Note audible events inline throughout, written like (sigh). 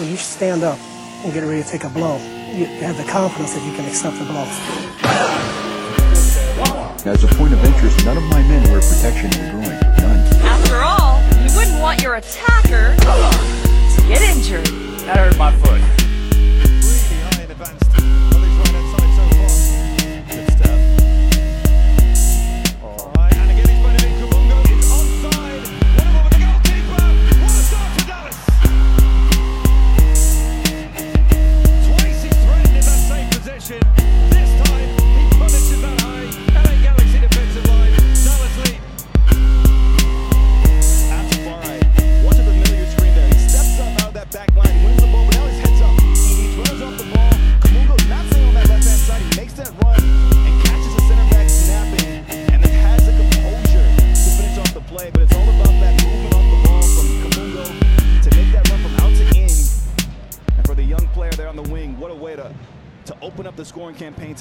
when you stand up and get ready to take a blow, you have the confidence that you can accept the blow. As a point of interest, none of my men wear protection in the groin. None. After all, you wouldn't want your attacker to get injured. That hurt my foot.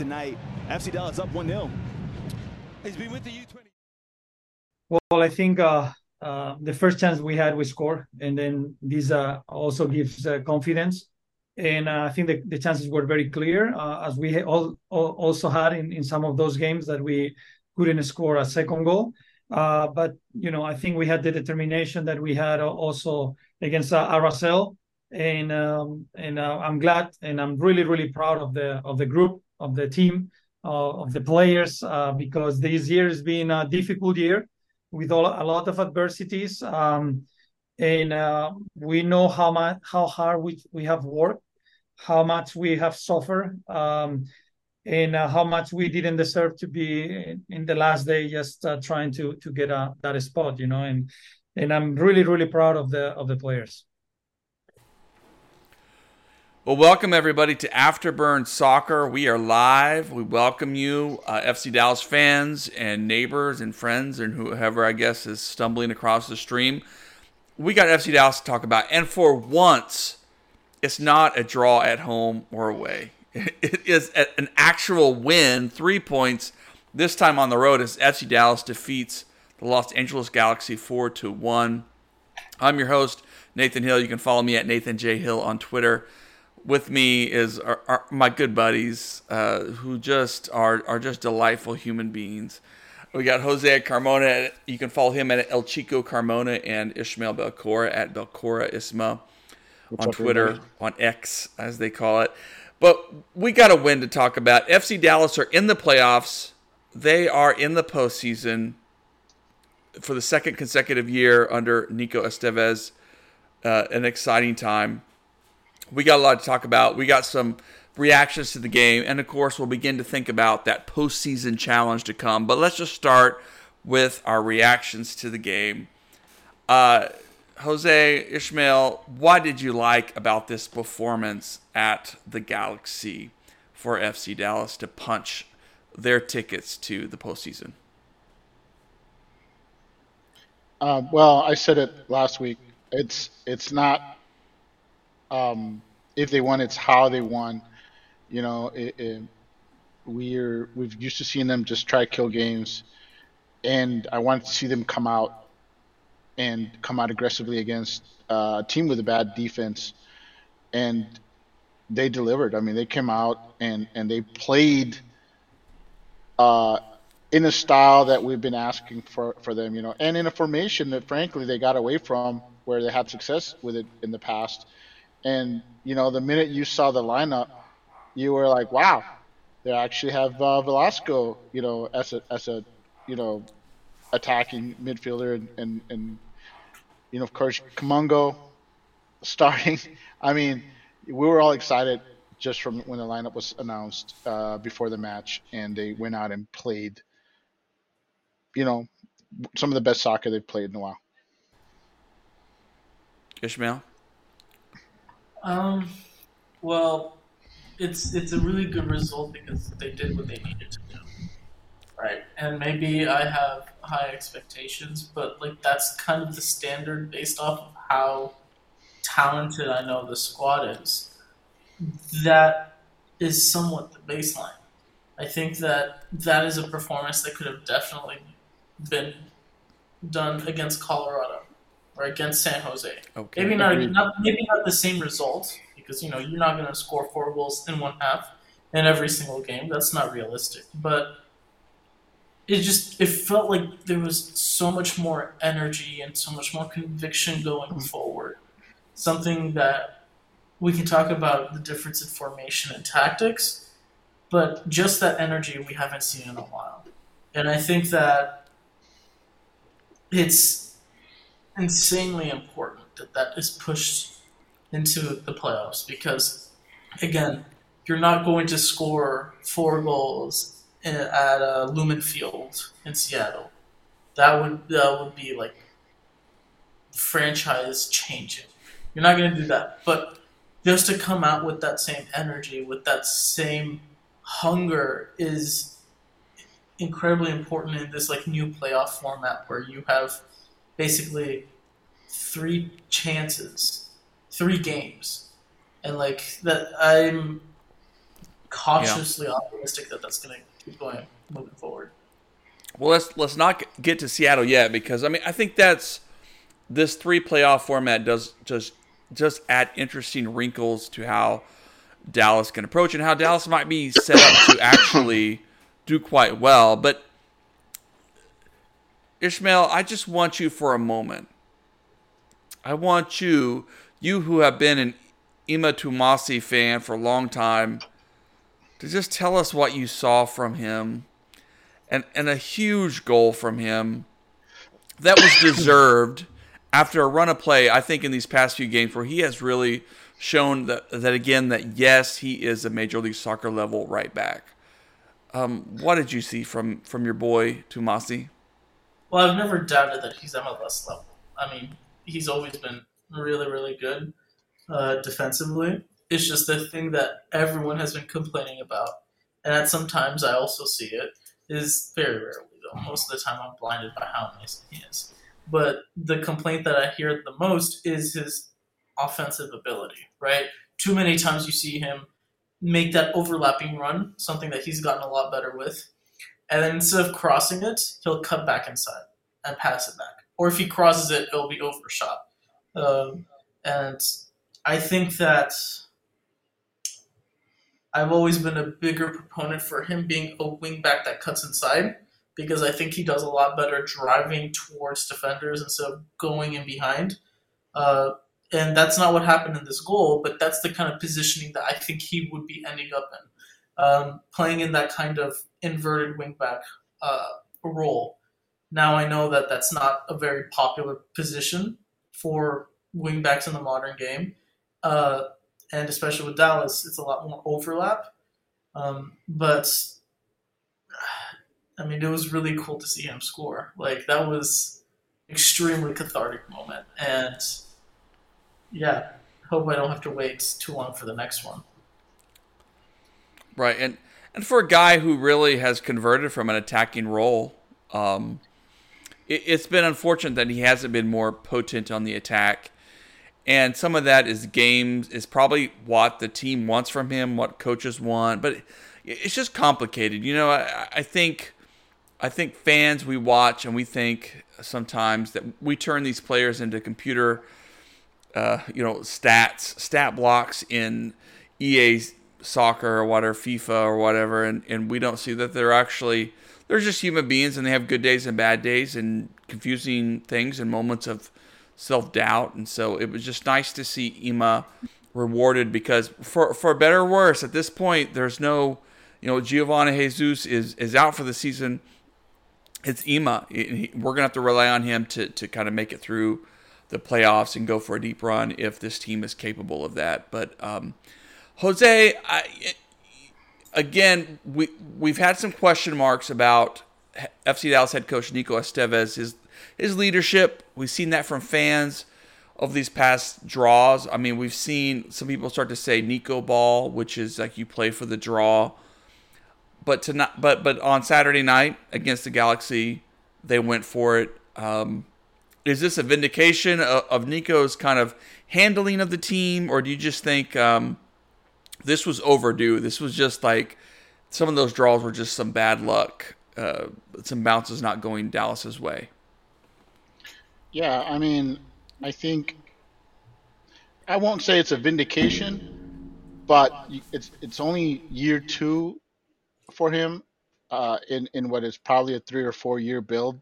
Tonight. FC Dallas up 1 0. He's been with the U20. Well, I think uh, uh, the first chance we had, we score, and then this uh, also gives uh, confidence. And uh, I think the, the, chances were very clear, uh, as we all, all, also had in, in some of those games that we couldn't score a second goal. but you know, I think we had the determination that we had also against uh, RSL, and um, and I'm glad and I'm really really proud of the of the group of the team, uh, of the players, uh, because this year has been a difficult year with all, a lot of adversities. Um, and uh, we know how much how hard we, we have worked, how much we have suffered, um, and uh, how much we didn't deserve to be in, in the last day just uh, trying to to get a, that spot, you know. And and I'm really really proud of the of the players. Well, welcome everybody to Afterburn Soccer. We are live. We welcome you, uh, FC Dallas fans and neighbors and friends and whoever I guess is stumbling across the stream. We got FC Dallas to talk about, and for once, it's not a draw at home or away. (laughs) It is an actual win, three points. This time on the road as FC Dallas defeats the Los Angeles Galaxy four to one. I'm your host Nathan Hill. You can follow me at Nathan J Hill on Twitter with me is our, our, my good buddies uh, who just are are just delightful human beings. We got Jose Carmona. You can follow him at El Chico Carmona and Ishmael Belcora at Belcora Isma What's on Twitter, everybody? on X as they call it. But we got a win to talk about. FC Dallas are in the playoffs. They are in the postseason for the second consecutive year under Nico Estevez. Uh, an exciting time we got a lot to talk about. We got some reactions to the game, and of course, we'll begin to think about that postseason challenge to come. But let's just start with our reactions to the game. Uh, Jose Ishmael, what did you like about this performance at the Galaxy for FC Dallas to punch their tickets to the postseason? Uh, well, I said it last week. It's it's not um, if they won, it's how they won. You know, it, it, we're we've used to seeing them just try kill games, and I wanted to see them come out and come out aggressively against uh, a team with a bad defense, and they delivered. I mean, they came out and and they played uh, in a style that we've been asking for for them, you know, and in a formation that frankly they got away from where they had success with it in the past. And you know, the minute you saw the lineup, you were like, "Wow, they actually have uh, Velasco, you know, as a as a you know attacking midfielder, and and, and you know, of course, Kamungo (laughs) starting. I mean, we were all excited just from when the lineup was announced uh, before the match, and they went out and played. You know, some of the best soccer they've played in a while. Ishmael. Um, well, it's it's a really good result because they did what they needed to do, right? And maybe I have high expectations, but like that's kind of the standard based off of how talented I know the squad is. That is somewhat the baseline. I think that that is a performance that could have definitely been done against Colorado or against San Jose. Okay. Maybe not, Agreed. not maybe not the same result because you know you're not going to score four goals in one half in every single game. That's not realistic. But it just it felt like there was so much more energy and so much more conviction going mm-hmm. forward. Something that we can talk about the difference in formation and tactics, but just that energy we haven't seen in a while. And I think that it's insanely important that that is pushed into the playoffs because, again, you're not going to score four goals in, at uh, Lumen Field in Seattle. That would that would be like franchise changing. You're not going to do that, but just to come out with that same energy, with that same hunger, is incredibly important in this like new playoff format where you have basically three chances, three games, and like that. I'm cautiously optimistic that that's going to keep going moving forward. Well, let's let's not get to Seattle yet because I mean I think that's this three playoff format does just just add interesting wrinkles to how Dallas can approach and how Dallas might be set up to actually do quite well. But Ishmael, I just want you for a moment. I want you, you who have been an Ema Twumasi fan for a long time, to just tell us what you saw from him and, and a huge goal from him that was (coughs) deserved after a run of play, I think, in these past few games where he has really shown that, that again, that yes, he is a Major League Soccer level right back. Um, what did you see from, from your boy, Tumasi? Well, I've never doubted that he's MLS level. I mean, he's always been really, really good uh, defensively. It's just the thing that everyone has been complaining about, and that sometimes I also see it, is very rarely though. Most of the time, I'm blinded by how amazing he is. But the complaint that I hear the most is his offensive ability. Right? Too many times you see him make that overlapping run, something that he's gotten a lot better with, and then instead of crossing it, he'll cut back inside and pass it back. Or if he crosses it, it'll be overshot. Um, and I think that I've always been a bigger proponent for him being a wingback that cuts inside because I think he does a lot better driving towards defenders instead of going in behind. Uh, and that's not what happened in this goal, but that's the kind of positioning that I think he would be ending up in, um, playing in that kind of inverted wingback uh, role. Now I know that that's not a very popular position for wingbacks in the modern game, uh, and especially with Dallas, it's a lot more overlap. Um, but I mean, it was really cool to see him score. Like that was extremely cathartic moment, and yeah, hope I don't have to wait too long for the next one. Right, and and for a guy who really has converted from an attacking role, um, it, it's been unfortunate that he hasn't been more potent on the attack. And some of that is games is probably what the team wants from him, what coaches want, but it's just complicated. You know, I, I think I think fans we watch and we think sometimes that we turn these players into computer, uh, you know, stats, stat blocks in EA soccer or whatever, FIFA or whatever, and, and we don't see that they're actually they're just human beings and they have good days and bad days and confusing things and moments of self doubt. And so it was just nice to see Ema rewarded because for for better or worse, at this point there's no you know, Giovanni Jesus is is out for the season. It's Ema. We're gonna have to rely on him to to kind of make it through the playoffs and go for a deep run if this team is capable of that. But um, Jose, I, again, we we've had some question marks about FC Dallas head coach Nico Estevez, his his leadership. We've seen that from fans of these past draws. I mean, we've seen some people start to say Nico ball, which is like you play for the draw. But tonight, but but on Saturday night against the Galaxy, they went for it. Um, is this a vindication of, of, Nico's kind of handling of the team, or do you just think um, this was overdue? This was just like some of those draws were just some bad luck, uh, some bounces not going Dallas's way. Yeah, I mean, I think I won't say it's a vindication, but it's it's only year two for him uh, in in what is probably a three or four year build,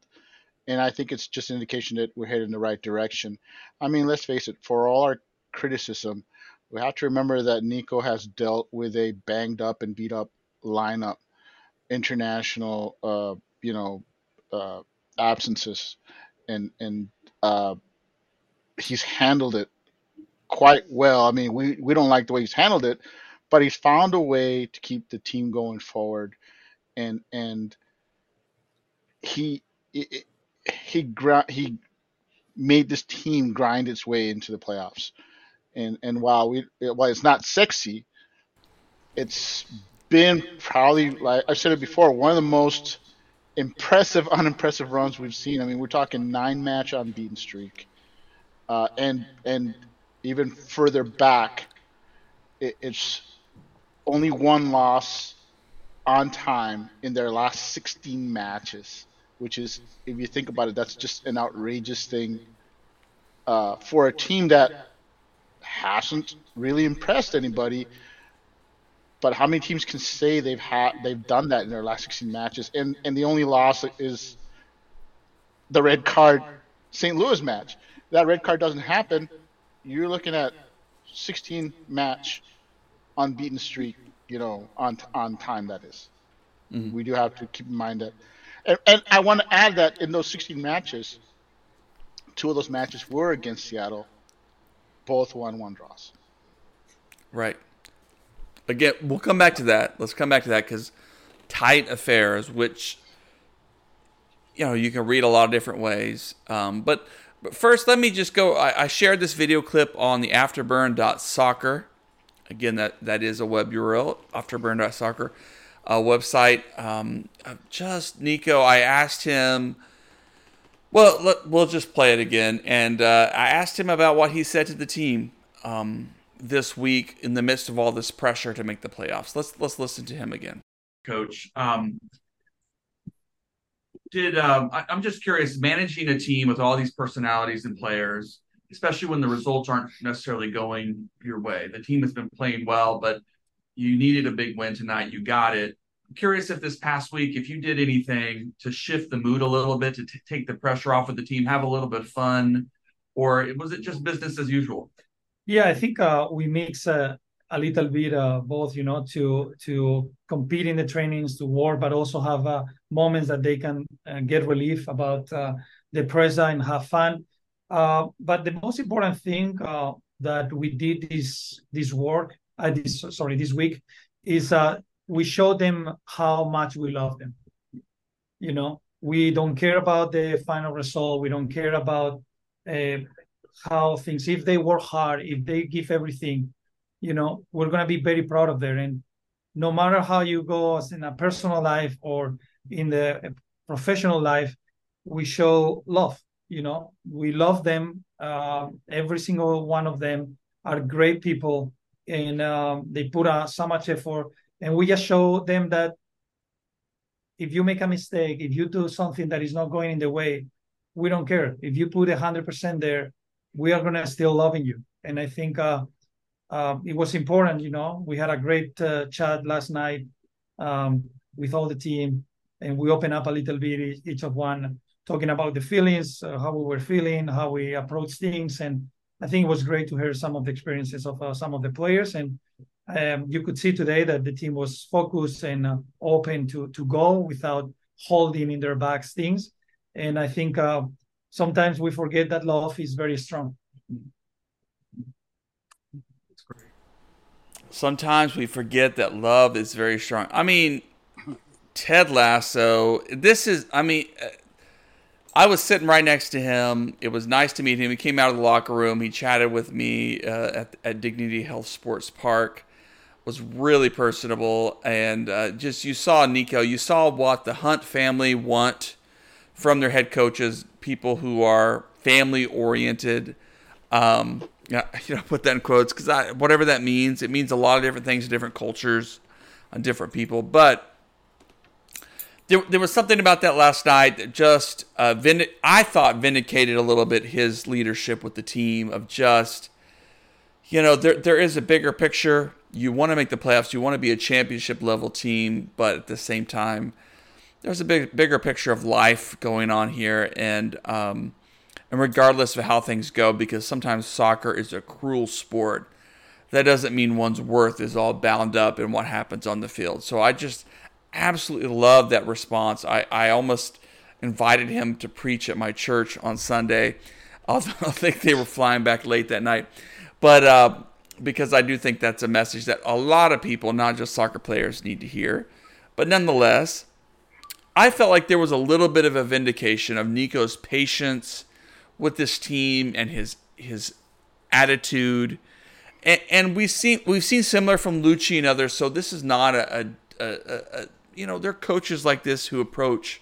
and I think it's just an indication that we're headed in the right direction. I mean, let's face it. For all our criticism, we have to remember that Nico has dealt with a banged up and beat up lineup, international, uh, you know, uh, absences, and and uh, he's handled it quite well. I mean, we we don't like the way he's handled it, but he's found a way to keep the team going forward, and and he he he, he made this team grind its way into the playoffs and and while we while it's not sexy, it's been probably like I said it before, one of the most impressive, unimpressive runs we've seen. I mean, we're talking nine match unbeaten streak, uh, and and even further back, it, it's only one loss on time in their last 16 matches, which is, if you think about it, that's just an outrageous thing uh, for a team that hasn't really impressed anybody. But how many teams can say they've had they've done that in their last 16 matches? And and the only loss is the red card St. Louis match. That red card doesn't happen. You're looking at 16 match unbeaten streak, you know, on on time that is. Mm-hmm. We do have to keep in mind that. And, and I want to add that in those 16 matches, two of those matches were against Seattle both one-one draws. Right. Again, we'll come back to that. Let's come back to that because tight affairs, which you know you can read a lot of different ways. Um, but but first, let me just go. I, I shared this video clip on the afterburn.soccer. Again, that that is a web URL, afterburn.soccer uh, website. Um, just Nico, I asked him well, let, we'll just play it again. And uh, I asked him about what he said to the team um, this week in the midst of all this pressure to make the playoffs. Let's let's listen to him again. Coach, um, did um, I, I'm just curious, managing a team with all these personalities and players, especially when the results aren't necessarily going your way. The team has been playing well, but you needed a big win tonight. You got it curious if this past week, if you did anything to shift the mood a little bit, to t- take the pressure off of the team, have a little bit of fun, or was it just business as usual? Yeah, I think uh, we mix uh, a little bit uh, both, you know, to to compete in the trainings, to work, but also have uh, moments that they can uh, get relief about uh, the pressure and have fun. but the most important thing that we did this this work, this sorry, this week, is we show them how much we love them. You know, we don't care about the final result. We don't care about uh, how things. If they work hard, if they give everything, you know, we're gonna be very proud of them. And no matter how you go in a personal life or in the professional life, we show love. You know, we love them. Uh, every single one of them are great people, and um, they put uh, so much effort and we just show them that if you make a mistake, if you do something that is not going in the way, we don't care. If you put hundred percent there, we are gonna still loving you. And I think uh, uh, it was important. You know, we had a great uh, chat last night um, with all the team, and we open up a little bit each of one, talking about the feelings, uh, how we were feeling, how we approach things, and I think it was great to hear some of the experiences of uh, some of the players and um, you could see today that the team was focused and uh, open to to go without holding in their backs things. And I think uh, sometimes we forget that love is very strong. Sometimes we forget that love is very strong. I mean, Ted Lasso. This is. I mean. I was sitting right next to him. It was nice to meet him. He came out of the locker room. He chatted with me uh, at, at Dignity Health Sports Park was really personable and uh, just you saw Nico, you saw what the Hunt family want from their head coaches, people who are family oriented. Um, (laughs) you know, put that in quotes because whatever that means, it means a lot of different things to different cultures, on different people. But there, there was something about that last night that just uh, vind- I thought vindicated a little bit his leadership with the team of just you know there there is a bigger picture. You want to make the playoffs. You want to be a championship level team, but at the same time, there's a big bigger picture of life going on here, and um, and regardless of how things go, because sometimes soccer is a cruel sport. That doesn't mean one's worth is all bound up in what happens on the field. So I just absolutely love that response. I, I almost invited him to preach at my church on Sunday, (laughs) I think they were flying back late that night. But uh, because I do think that's a message that a lot of people, not just soccer players, need to hear. But nonetheless, I felt like there was a little bit of a vindication of Nico's patience with this team and his his attitude. And, and we've seen we've seen similar from Lucci and others. So this is not a, a, a, a you know, there are coaches like this who approach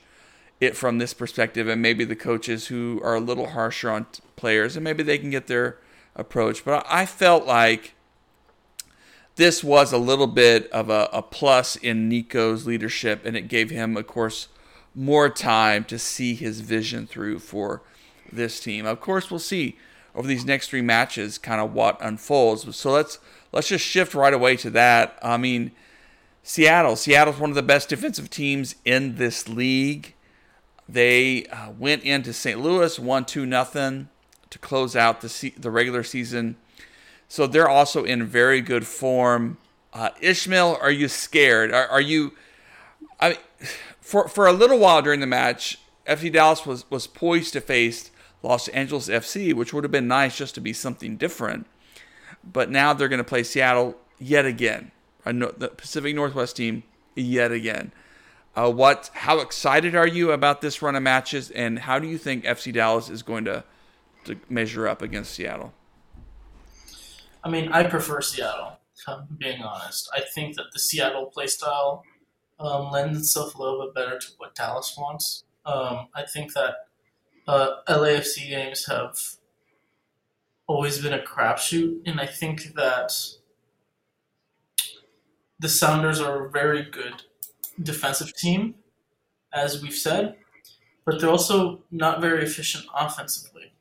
it from this perspective, and maybe the coaches who are a little harsher on t- players, and maybe they can get their approach. But I felt like this was a little bit of a, a plus in Nico's leadership, and it gave him, of course, more time to see his vision through for this team. Of course, we'll see over these next three matches kind of what unfolds. So let's let's just shift right away to that. I mean, Seattle. Seattle's one of the best defensive teams in this league. They uh, went into St. Louis, won two nothing to close out the se- the regular season. So they're also in very good form. Uh, Ishmael, are you scared? Are, are you? I mean, for for a little while during the match, FC Dallas was was poised to face Los Angeles FC, which would have been nice just to be something different. But now they're going to play Seattle yet again the Pacific Northwest team yet again. Uh, what? How excited are you about this run of matches, and how do you think FC Dallas is going to to measure up against Seattle? I mean, I prefer Seattle. Being honest. I think that the Seattle playstyle um, lends itself a little bit better to what Dallas wants. Um, I think that uh, LAFC games have always been a crapshoot, and I think that the Sounders are a very good defensive team, as we've said, but they're also not very efficient offensively.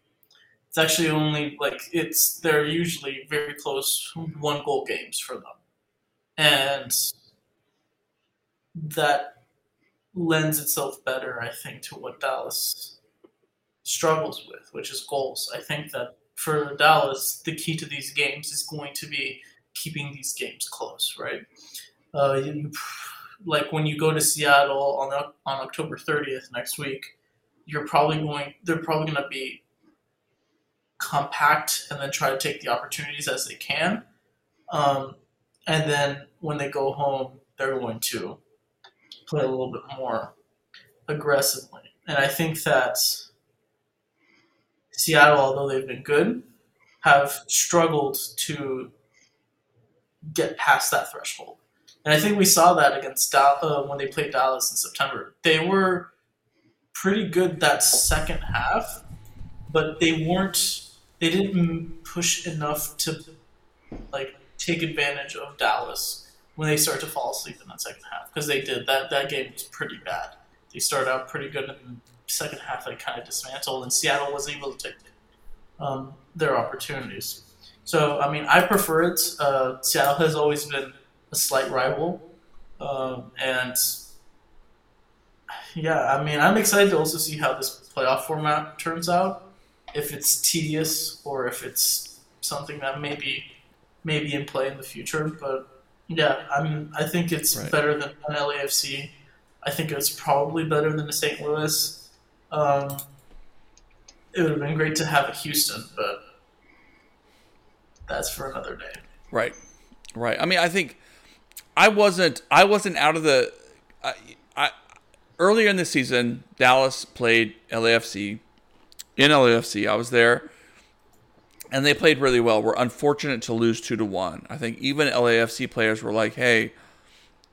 It's actually only like it's they're usually very close one goal games for them, and that lends itself better, I think, to what Dallas struggles with, which is goals. I think that for Dallas, the key to these games is going to be keeping these games close, right? Uh, you, like when you go to Seattle on on October 30th next week, you're probably going. They're probably going to be compact and then try to take the opportunities as they can. Um, and then when they go home, they're going to play a little bit more aggressively. And I think that Seattle, although they've been good, have struggled to get past that threshold. And I think we saw that against Dallas uh, when they played Dallas in September. They were pretty good that second half, but they weren't. They didn't push enough to like take advantage of Dallas when they started to fall asleep in that second half because they did that. That game was pretty bad. They started out pretty good, and the second half they kind of dismantled, and Seattle was able to take um, their opportunities. So, I mean, I prefer it. Uh, Seattle has always been a slight rival, um, and yeah, I mean, I'm excited to also see how this playoff format turns out. If it's tedious or if it's something that maybe maybe in play in the future, but yeah, I mean, I think it's right. better than an LAFC. I think it's probably better than a St. Louis. Um, it would have been great to have a Houston, but that's for another day. Right, right. I mean, I think I wasn't. I wasn't out of the. I, I earlier in the season, Dallas played LAFC. In LAFC, I was there, and they played really well. We're unfortunate to lose two to one. I think even LAFC players were like, "Hey,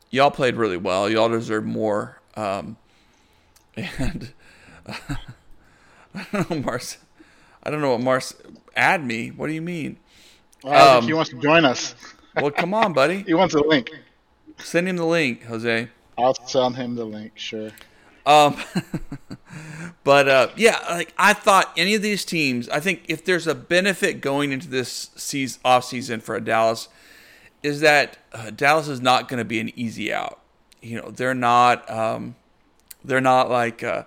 y'all played really well. Y'all deserve more." Um, and (laughs) I don't know, Mars. I don't know what Mars. Add me. What do you mean? Well, um, he wants to join us. well, come on, buddy. (laughs) he wants a link. Send him the link, Jose. I'll send him the link. Sure. Um, (laughs) but uh, yeah, like I thought, any of these teams, I think if there's a benefit going into this season, off season for Dallas, is that uh, Dallas is not going to be an easy out. You know, they're not, um, they're not like uh,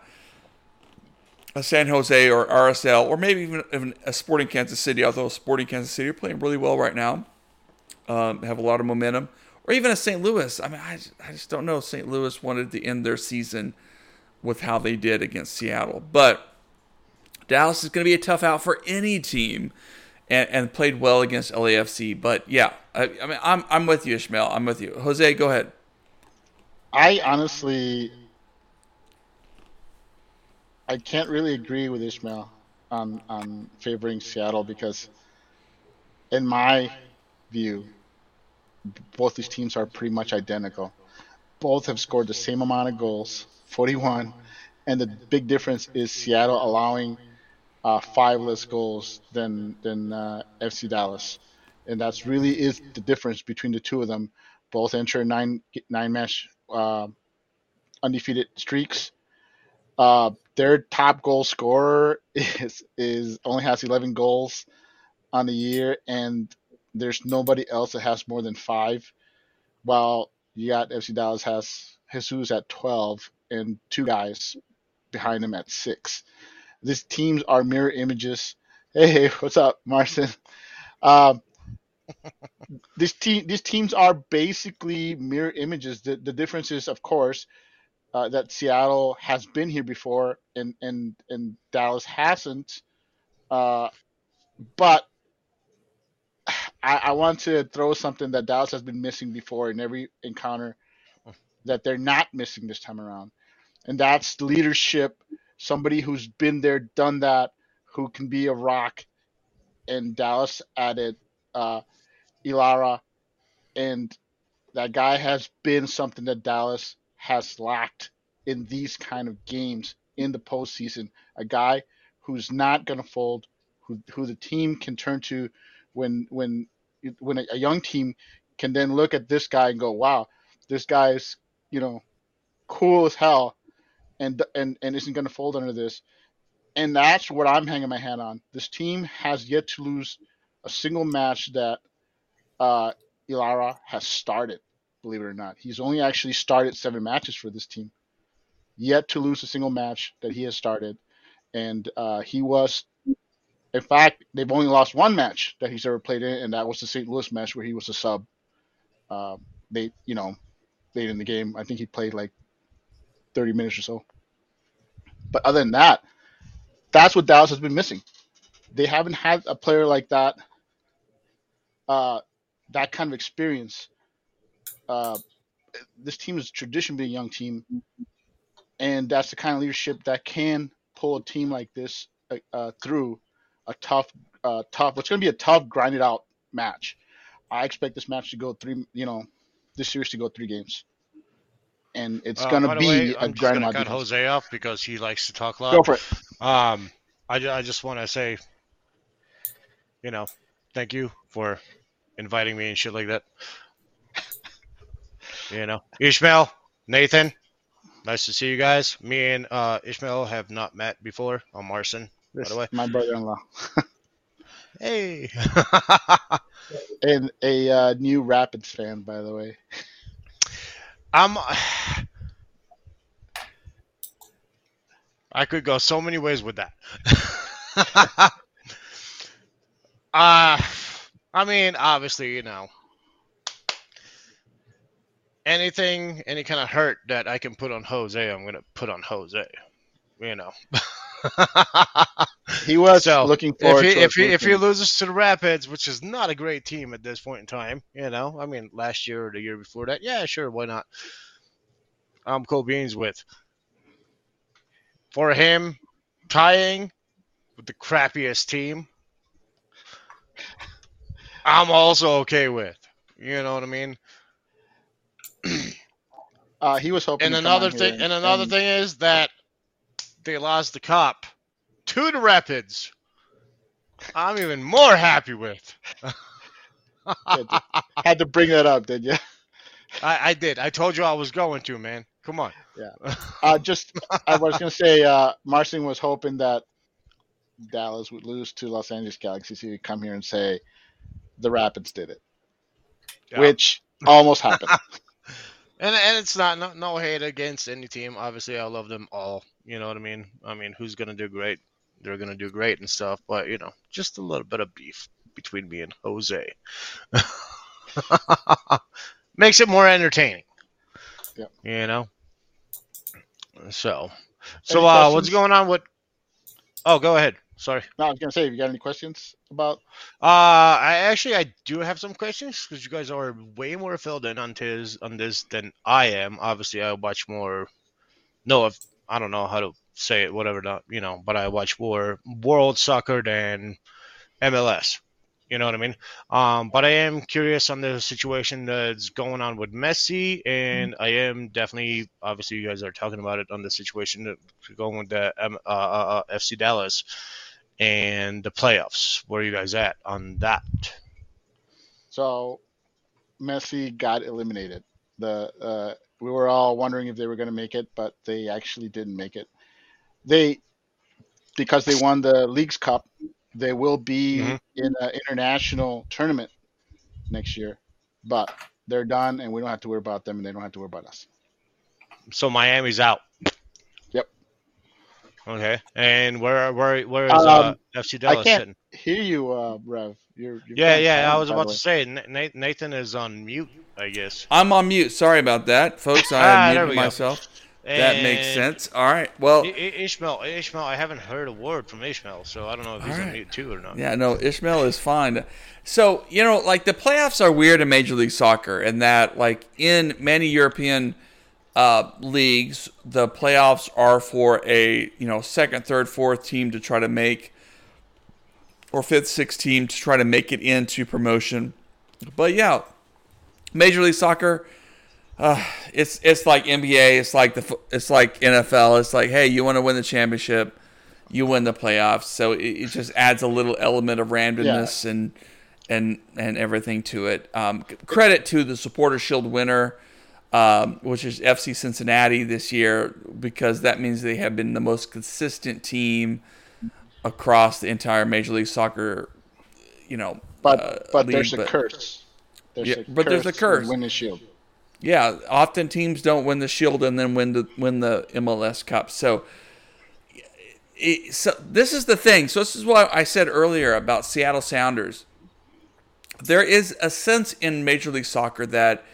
a San Jose or RSL or maybe even, a Sporting Kansas City. Although Sporting Kansas City are playing really well right now, um, have a lot of momentum. Or even a St. Louis. I mean, I, I just don't know. St. Louis wanted to end their season with how they did against Seattle. But Dallas is going to be a tough out for any team and, and played well against LAFC. But yeah, I, I, mean, I'm, I'm with you, Ishmael. I'm with you. Jose, go ahead. I honestly, I can't really agree with Ishmael on, on favoring Seattle because, in my view, both these teams are pretty much identical. Both have scored the same amount of goals 41. And the big difference is Seattle allowing uh, five less goals than than uh, FC Dallas, and that's really is the difference between the two of them. Both enter nine nine match uh, undefeated streaks. Uh, their top goal scorer (laughs) is is only has 11 goals on the year, and there's nobody else that has more than five. While you got FC Dallas has Jesus at 12, and two guys behind him at six. These teams are mirror images. Hey, hey what's up, Marcin? Um, (laughs) these team these teams are basically mirror images. The the difference is, of course, uh, that Seattle has been here before and and and Dallas hasn't. Uh, but (sighs) I, I want to throw something that Dallas has been missing before in every encounter that they're not missing this time around and that's leadership. Somebody who's been there, done that, who can be a rock. And Dallas added uh, Ilara, and that guy has been something that Dallas has lacked in these kind of games in the postseason. A guy who's not going to fold, who who the team can turn to when when when a, a young team can then look at this guy and go, "Wow, this guy is you know cool as hell." And and and isn't going to fold under this. And that's what I'm hanging my hat on. This team has yet to lose a single match that uh, Ilara has started. Believe it or not, he's only actually started seven matches for this team. Yet to lose a single match that he has started, and uh, he was, in fact, they've only lost one match that he's ever played in, and that was the St. Louis match where he was a sub. Uh, they, you know, late in the game. I think he played like 30 minutes or so. But other than that, that's what Dallas has been missing. They haven't had a player like that, uh, that kind of experience. Uh, this team is traditionally a young team, and that's the kind of leadership that can pull a team like this uh, uh through a tough, uh, tough. What's going to be a tough, grinded out match. I expect this match to go three. You know, this series to go three games and it's Uh, going to be way, a I'm just going to cut. Jose off because he likes to talk a lot. Go for it. Um, I, I just want to say, you know, thank you for inviting me and shit like that. You know, Ishmael, Nathan, nice to see you guys. Me and uh, Ishmael have not met before. I'm Marcin, by the way. my brother-in-law (laughs) Hey. (laughs) and a uh, new Rapids fan, by the way. I'm. (sighs) I could go so many ways with that. (laughs) uh, I mean, obviously, you know, anything, any kind of hurt that I can put on Jose, I'm gonna put on Jose. You know. (laughs) (laughs) He was So, looking if forward he to if he if he loses to the Rapids, which is not a great team at this point in time, you know, I mean, last year or the year before that, yeah, sure, why not? I'm cool beans with. For him, tying with the crappiest team, I'm also okay with. You know what I mean? Uh, he was hoping. And another thing, and another thing is that they lost the cup to the Rapids. I'm even more happy with. had, to, had to bring that up, did you? (laughs) I, I did. I told you I was going to, man. Come on. Yeah. Uh, just I was gonna say, uh, Marcin was hoping that Dallas would lose to Los Angeles Galaxy, so he would come here and say the Rapids did it, Yeah. which almost happened. (laughs) And and it's not no, no hate against any team. Obviously, I love them all. You know what I mean? I mean, who's gonna do great? They're gonna do great and stuff. But you know, just a little bit of beef between me and Jose (laughs) makes it more entertaining. Yep. You know. So, so uh, what's going on with? Oh, go ahead. Sorry. no, I was gonna say, have you got any questions about? Uh, I actually I do have some questions because you guys are way more filled in on this on this than I am. Obviously, I watch more. No, if I don't know how to say it, whatever, not you know, but I watch more world soccer than MLS. You know what I mean? Um, but I am curious on the situation that's going on with Messi, and I am definitely, obviously, you guys are talking about it on the situation that going with the um, uh, uh, uh, FC Dallas and the playoffs. Where are you guys at on that? So, Messi got eliminated. The uh, we were all wondering if they were going to make it, but they actually didn't make it. They because they won the Leagues Cup, they will be Mhm. in an international tournament next year. But they're done, and we don't have to worry about them, and they don't have to worry about us. So Miami's out. Yep. Okay. And where where where is uh, Um, FC I Dallas can't sitting? hear you, uh, Rev. You're, you're Yeah, going yeah. I was about to say Na- Na- Nathan is on mute. I guess. I'm on mute. Sorry about that, folks. I Ah, have there muted we go. myself. That makes sense. All right. Well, I- I- Ishmael, Ishmael, I haven't heard a word from Ishmael, so I don't know if he's All on right. mute too or not. Yeah, no, Ishmael is fine. So, you know, like the playoffs are weird in Major League Soccer in that, like, in many European uh, leagues, the playoffs are for a, you know, second, third, fourth team to try to make, or fifth, sixth team to try to make it into promotion. But yeah, Major League Soccer, uh, it's it's like NBA, it's like the it's like NFL. It's like, hey, you want to win the championship, you win the playoffs. So it, it just adds a little element of randomness and and and everything to it. Um, credit to the Supporter Shield winner, um, which is FC Cincinnati this year, because that means they have been the most consistent team across the entire Major League Soccer. You know, But uh, but league, there's a but- curse. There's Yeah, a but there's a curse curse. Win the shield. Yeah, often teams don't win the Shield and then win the win the MLS Cup. So, it, so this is the thing. So this is what I said earlier about Seattle Sounders. There is a sense in Major League Soccer that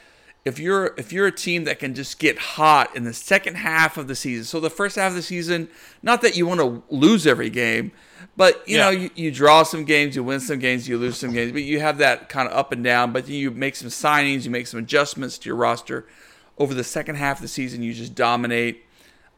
if you're if you're a team that can just get hot in the second half of the season, so the first half of the season, not that you want to lose every game, but you know you, you draw some games, you win some games, you lose some games, but you have that kind of up and down. But then you make some signings, you make some adjustments to your roster. Over the second half of the season, you just dominate.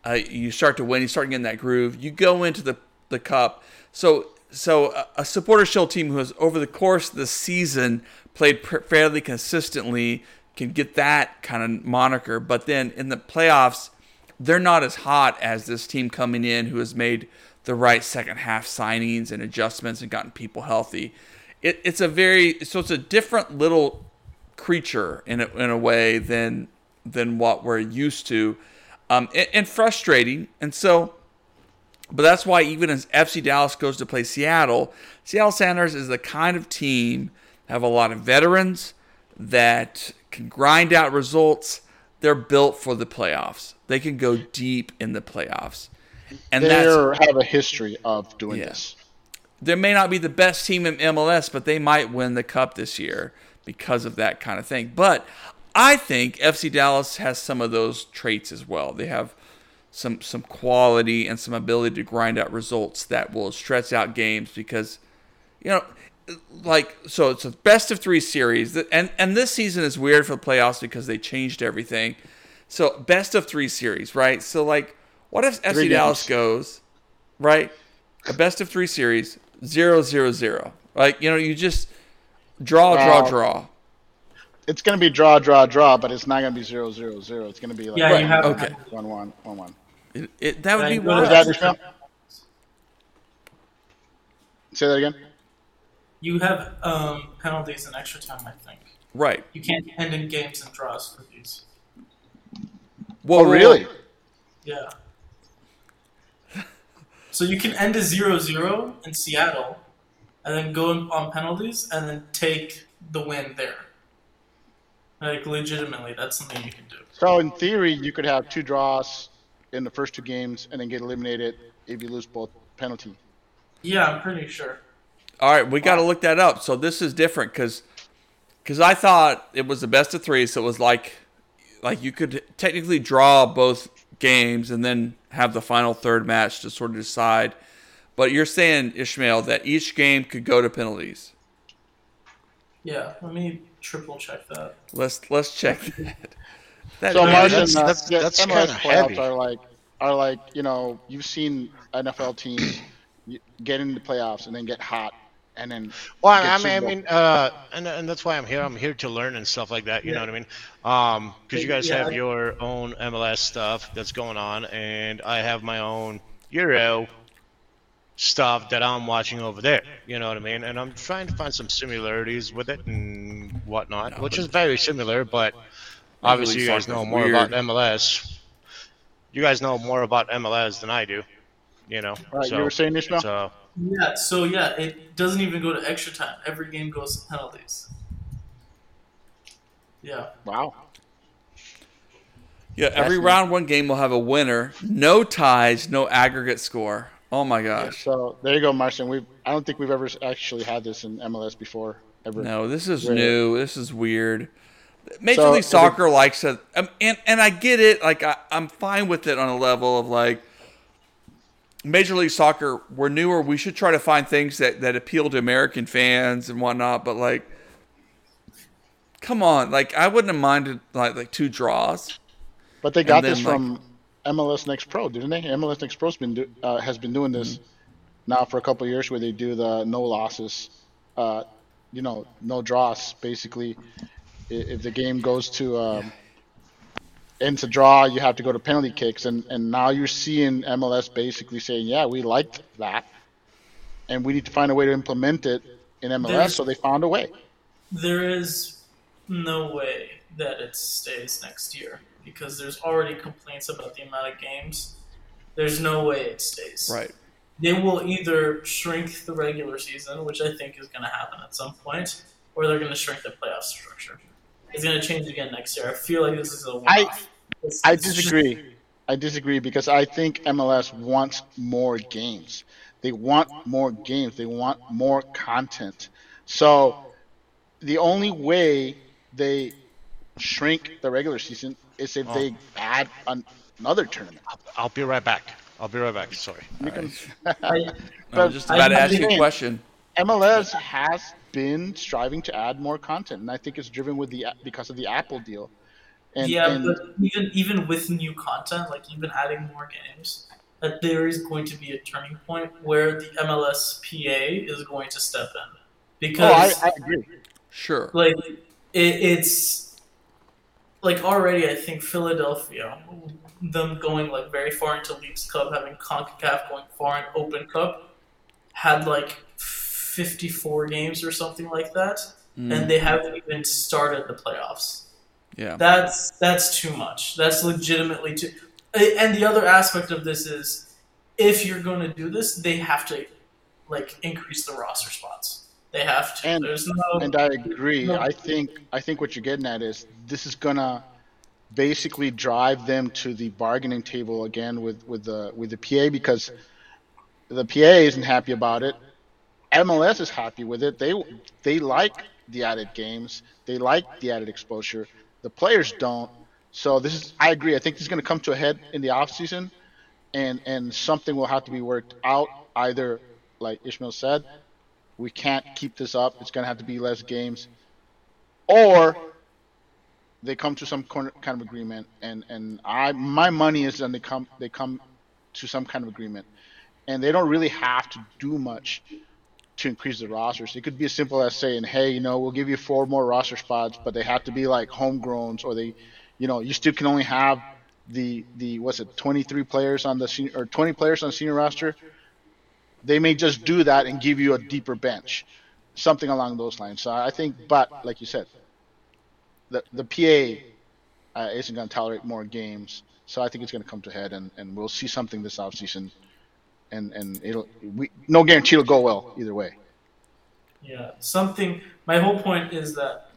Uh, you start to win. You start getting that groove. You go into the the cup. So so a, a supporter shield team who has over the course of the season played pr- fairly consistently can get that kind of moniker. But then in the playoffs, they're not as hot as this team coming in who has made the right second half signings and adjustments and gotten people healthy. It, it's a very so it's a different little creature in a, in a way than than what we're used to, um, and, and frustrating. And so, but that's why even as FC Dallas goes to play Seattle, Seattle Sounders is the kind of team have a lot of veterans that can grind out results. They're built for the playoffs. They can go deep in the playoffs, and they have a history of doing Yeah. this. they may not be the best team in MLS, but they might win the cup this year because of that kind of thing. But I think FC Dallas has some of those traits as well. They have some some quality and some ability to grind out results that will stretch out games because you know like so it's a best of 3 series and and this season is weird for the playoffs because they changed everything. So best of 3 series, right? So like what if FC Three Dallas games. goes right? A best of three series, zero zero zero. Like you know, you just draw, draw, Wow. draw. It's going to be draw, draw, draw, but it's not going to be zero, zero, zero. It's going to be like Yeah, you have Okay. one, one, one, one. It, it, that would Yeah, be you go wild. that Say that again. You have um, penalties and extra time, I think. Right. You can't end in games and draws for these. Whoa, oh, really? Yeah. (laughs) So you can end a 0-0 in Seattle, and then go on penalties, and then take the win there. Like legitimately, that's something you can do. So in theory, you could have two draws in the first two games and then get eliminated if you lose both penalty. Yeah, I'm pretty sure. All right, we got to look that up. So this is different because because I thought it was the best of three, so it was like like you could technically draw both games and then have the final third match to sort of decide. But you're saying Ishmael that each game could go to penalties. Yeah, let me triple check that. Let's let's check (laughs) that. That- so that- Martin, that's- uh, that's- that's kinda heavy. are like are like you know you've seen NFL teams (clears throat) get into the playoffs and then get hot and then Well, I mean, I mean, uh, and and that's why I'm here. I'm here to learn and stuff like that. You know what I mean? Um, because you guys Yeah, have your own MLS stuff that's going on, and I have my own Euro stuff that I'm watching over there. You know what I mean? And I'm trying to find some similarities with it and whatnot, which is very similar. But obviously, you guys Soccer's know more weird. about MLS. You guys know more about MLS than I do. You know. Right, so, you were saying Ishmael? So, Yeah, so yeah, it doesn't even go to extra time. Every game goes to penalties. Yeah. wow. yeah, every Fascinating. round one game will have a winner. No ties, no aggregate score. Oh my gosh. So there you go, Martin. We I don't think we've ever actually had this in MLS before ever. No, this is Right. new. This is weird. Major So, League is it- Soccer likes it, um, and and I get it. Like I, I'm fine with it on a level of like Major League Soccer. We're newer. We should try to find things that that appeal to American fans and whatnot. But like, come on, like I wouldn't have minded like like two draws. But they got then, this like- from MLS Next Pro, didn't they? MLS Next Pro's been do, uh, has been doing this Mm-hmm. now for a couple of years, where they do the no losses, uh, you know, no draws. Basically, if the game goes to um, ends to draw, you have to go to penalty kicks, and and now you're seeing MLS basically saying, yeah, we liked that, and we need to find a way to implement it in MLS. There's- so they found a way. There is no way that it stays next year because there's already complaints about the amount of games. There's no way it stays. Right. They will either shrink the regular season, which I think is going to happen at some point, or they're going to shrink the playoff structure. It's going to change again next year. I feel like this is a one-off. It's- I it's just- disagree. I disagree because I think MLS wants more games. They want more games. They want more content. So the only way they shrink the regular season is if they oh. add an, another tournament. I'll be right back. I'll be right back. Sorry. You can- (laughs) I, I But was just about to ask you a I- question. MLS has been striving to add more content, and I think it's driven with the because of the Apple deal. And, yeah, and but even even with new content, like even adding more games, that there is going to be a turning point where the MLSPA is going to step in oh, because I, I agree. Sure. like it, it's like already I think Philadelphia, them going like very far into Leagues Cup, having Concacaf going far in Open Cup, had like fifty four games or something like that, and mm. they haven't even started the playoffs. Yeah. That's that's too much. That's legitimately too. And the other aspect of this is, if you're going to do this, they have to like increase the roster spots. They have to. And- There's no. And I agree. No. I think I think what you're getting at is this is gonna basically drive them to the bargaining table again with, with the with the PA because the PA isn't happy about it. MLS is happy with it. They they like the added games. They like the added exposure. The players don't. So this is I agree. I think this is going to come to a head in the off season, and and something will have to be worked out. Either like Ishmael said, we can't keep this up. It's going to have to be less games, or they come to some kind of agreement. And and I my money is on they come they come to some kind of agreement, and they don't really have to do much to increase the rosters. It could be as simple as saying, hey, you know, we'll give you four more roster spots, but they have to be like homegrowns, or they, you know, you still can only have the the what's it, 23 players on the senior or 20 players on the senior roster. They may just do that and give you a deeper bench, something along those lines. So I think, but like you said, the the PA uh, isn't going to tolerate more games. So I think it's going to come to head, and, and we'll see something this offseason. And and it'll we no guarantee it'll go well either way. Yeah, something. My whole point is that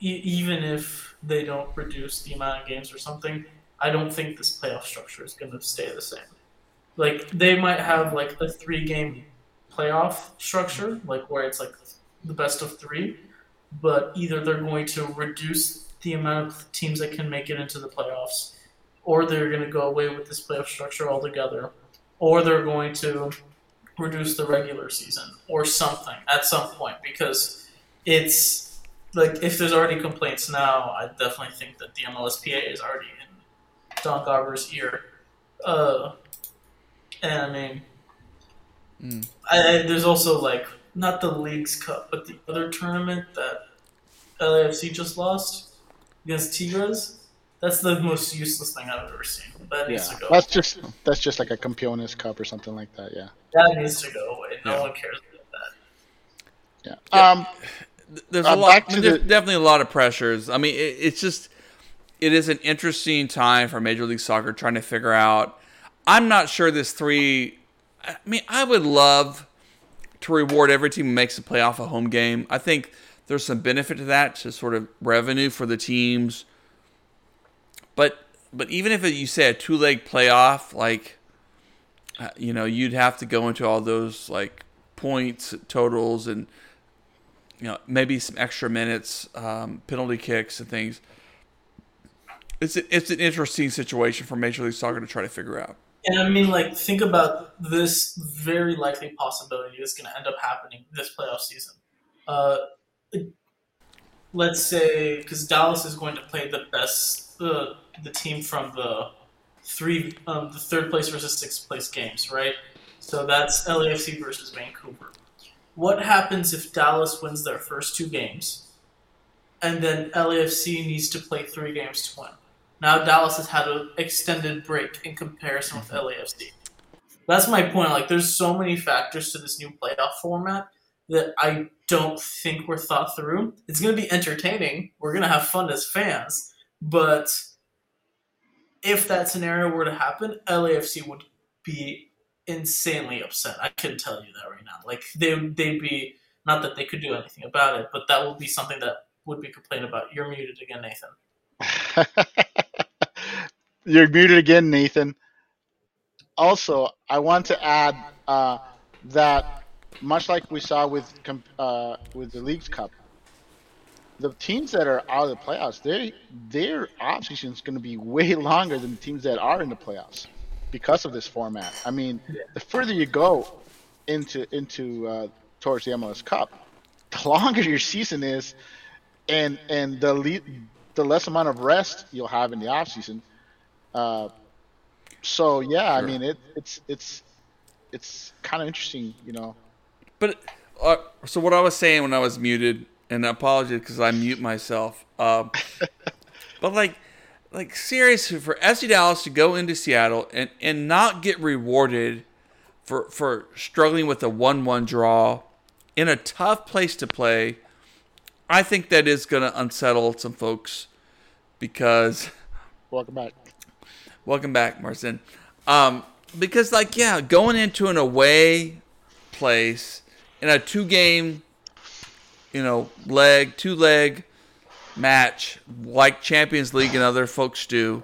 e- even if they don't reduce the amount of games or something, I don't think this playoff structure is going to stay the same. Like they might have like a three-game playoff structure, like where it's like the best of three, but either they're going to reduce the amount of teams that can make it into the playoffs, or they're going to go away with this playoff structure altogether, or they're going to reduce the regular season or something at some point because it's like if there's already complaints now, I definitely think that the MLSPA is already in Don Garber's ear. Uh, and I mean, Mm. I, I- there's also like not the Leagues Cup, but the other tournament that LAFC just lost against Tigres. That's the most useless thing I've ever seen. That needs to go. that's just that's just like a Campeones Cup or something like that. Yeah. that needs to go away. No Yeah. one cares about that. Yeah. Um. there's Uh, a lot back to there's the- definitely a lot of pressures i mean it, it's just it is an interesting time for major league soccer trying to figure out i'm not sure this three i mean i would love to reward every team who makes a playoff a home game i think there's some benefit to that to sort of revenue for the teams but but even if you say a two leg playoff like uh, you know you'd have to go into all those like points totals and you know, maybe some extra minutes, um, penalty kicks and things. It's a, it's an interesting situation for Major League Soccer to try to figure out. And I mean, like, think about this very likely possibility that's going to end up happening this playoff season. Uh, let's say, because Dallas is going to play the best, uh, the team from the three, um, the third place versus sixth place games, right? So that's LAFC versus Vancouver. What happens if Dallas wins their first two games, and then LAFC needs to play three games to win? Now Dallas has had an extended break in comparison with LAFC. That's my point. Like, there's so many factors to this new playoff format that I don't think were thought through. It's going to be entertaining. We're going to have fun as fans, but if that scenario were to happen, LAFC would be insanely upset. I can tell you that right now. Like they they'd be not that they could do anything about it, but that would be something that would be complained about. You're muted again, Nathan. (laughs) You're muted again, Nathan. Also, I want to add uh, that much like we saw with uh, with the Leagues Cup, the teams that are out of the playoffs, their off season is going to be way (laughs) longer than the teams that are in the playoffs because of this format. I mean, the further you go into into uh, towards the MLS Cup, the (laughs) longer your season is, and and the le- the less amount of rest you'll have in the off season. Uh, so yeah, I mean it, it's it's it's kind of interesting, you know. But uh, so what I was saying when I was muted, and I apologize because I mute myself. Um, (laughs) but like, like seriously, for FC Dallas to go into Seattle and and not get rewarded for for struggling with a one-one draw in a tough place to play, I think that is going to unsettle some folks because. (laughs) Welcome back. Welcome back, Marcin. Um, because like yeah, going into an away place in a two game, you know, leg, two leg match like Champions League and other folks do,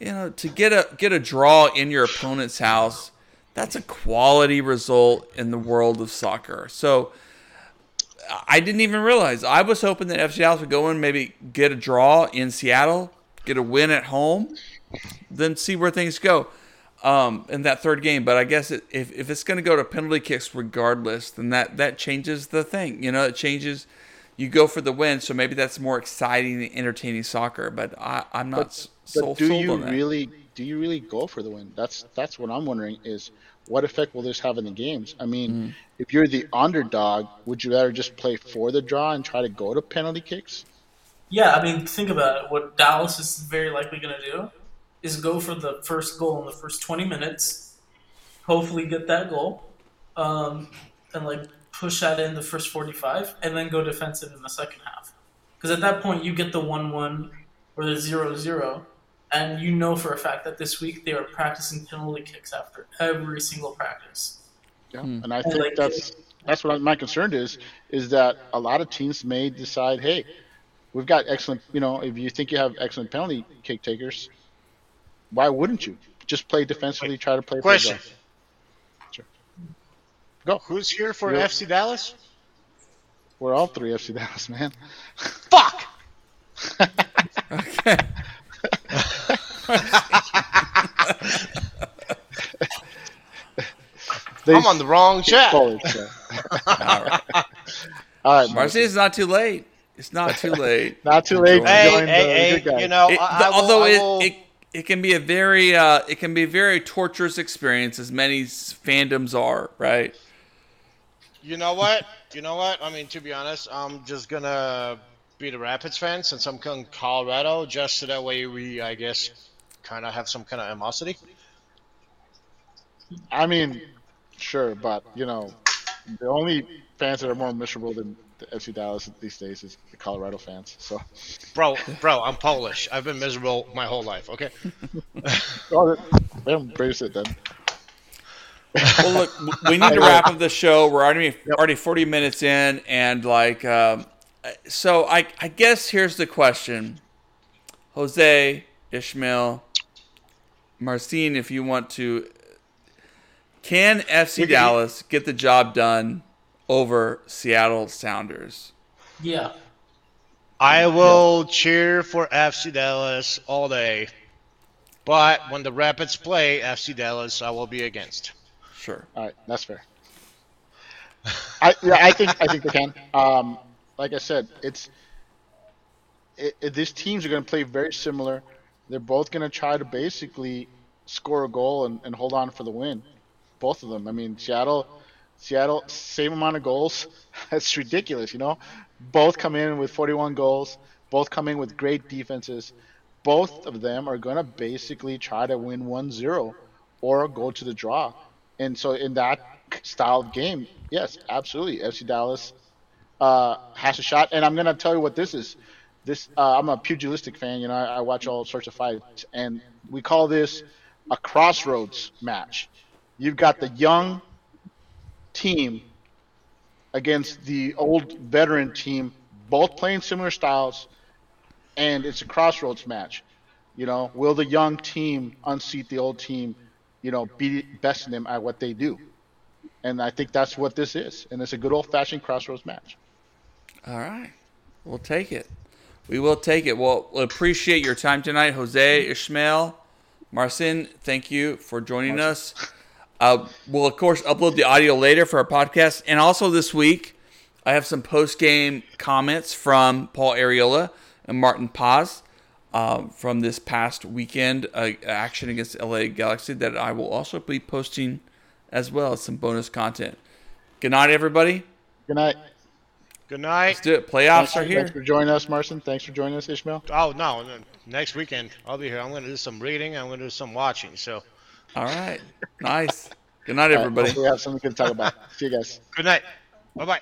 you know, to get a get a draw in your opponent's house, that's a quality result in the world of soccer. So I didn't even realize. I was hoping that FC Dallas would go in, maybe get a draw in Seattle, get a win at home, then see where things go um, in that third game. But I guess it, if if it's going to go to penalty kicks regardless, then that that changes the thing. You know, it changes. You go for the win, so maybe that's more exciting and entertaining soccer. But I, I'm not s so But do sold you on that. really do you really go for the win? That's that's what I'm wondering is what effect will this have in the games? I mean, Mm. if you're the underdog, would you rather just play for the draw and try to go to penalty kicks? Yeah, I mean, think about it. What Dallas is very likely going to do is go for the first goal in the first 20 minutes, hopefully get that goal, um, and like push that in the first 45 and then go defensive in the second half. Because at that point, you get the 1 1 or the 0 0, and you know for a fact that this week they are practicing penalty kicks after every single practice. Yeah, Hmm. and I And, think like, that's that's what my concern is is that a lot of teams may decide, hey, we've got excellent. You know, if you think you have excellent penalty kick takers, why wouldn't you just play defensively? Try to play. for Question. Sure. Go. Who's here for Yeah. FC Dallas? We're all three FC Dallas, man. (laughs) Fuck! Okay. (laughs) They I'm on the wrong chat. forward, so. (laughs) All right. All right, Marcy, it's not too late. It's not too late. Not too late to Hey, join hey, the hey, you know, It- I, the- I will, although I it, will- it it can be a very uh, it can be a very torturous experience, as many fandoms are, right? You know what? You know what? I mean, to be honest, I'm just gonna be the Rapids fan since I'm from Colorado, just so that way we, I guess, kind of have some kind of animosity. I mean, sure, but you know, the only fans that are more miserable than the FC Dallas these days is the Colorado fans. So, Bro, bro, I'm Polish. I've been miserable my whole life. Okay. (laughs) they embrace it then. Well, look, we need to (laughs) wrap up the show. We're already already forty minutes in, and like, um, so I I guess here's the question: Jose, Ishmael, Marcin, if you want to, can FC Dallas get the job done over Seattle Sounders? Yeah. I will cheer for FC Dallas all day, but when the Rapids play FC Dallas, I will be against. Sure. All right, that's fair. (laughs) I yeah, I think I think they can. Um, like I said, it's it, it, these teams are going to play very similar. They're both going to try to basically score a goal and, and hold on for the win. Both of them. I mean, Seattle, Seattle, same amount of goals. (laughs) That's ridiculous, you know. Both come in with 41 goals. Both come in with great defenses. Both of them are going to basically try to win 1-0 or go to the draw. And so in that style of game, yes, absolutely, FC Dallas uh, has a shot. And I'm gonna tell you what this is. This uh, I'm a pugilistic fan. You know, I, I watch all sorts of fights, and we call this a crossroads match. You've got the young team against the old veteran team, both playing similar styles, and it's a crossroads match. You know, will the young team unseat the old team? You know, be besting them at what they do. And I think that's what this is. And it's a good old fashioned crossroads match. All right. We'll take it. We will take it. Well, we appreciate your time tonight, Jose, Ishmael, Marcin. Thank you for joining us. Uh, we'll, of course, upload the audio later for our podcast. And also this week, I have some post game comments from Paul Arriola and Martin Paz uh, from this past weekend uh, action against LA Galaxy that I will also be posting as well as some bonus content. Good night, everybody. Good night. Good night. Let's do it. Playoffs Thanks, are here. Thanks for joining us, Marcin. Thanks for joining us, Ishmael. Oh no, no, next weekend I'll be here. I'm gonna do some reading. I'm gonna do some watching. So, All right. Nice. Good night, everybody. hopefully we have something to talk about. See you guys. good night. Bye bye.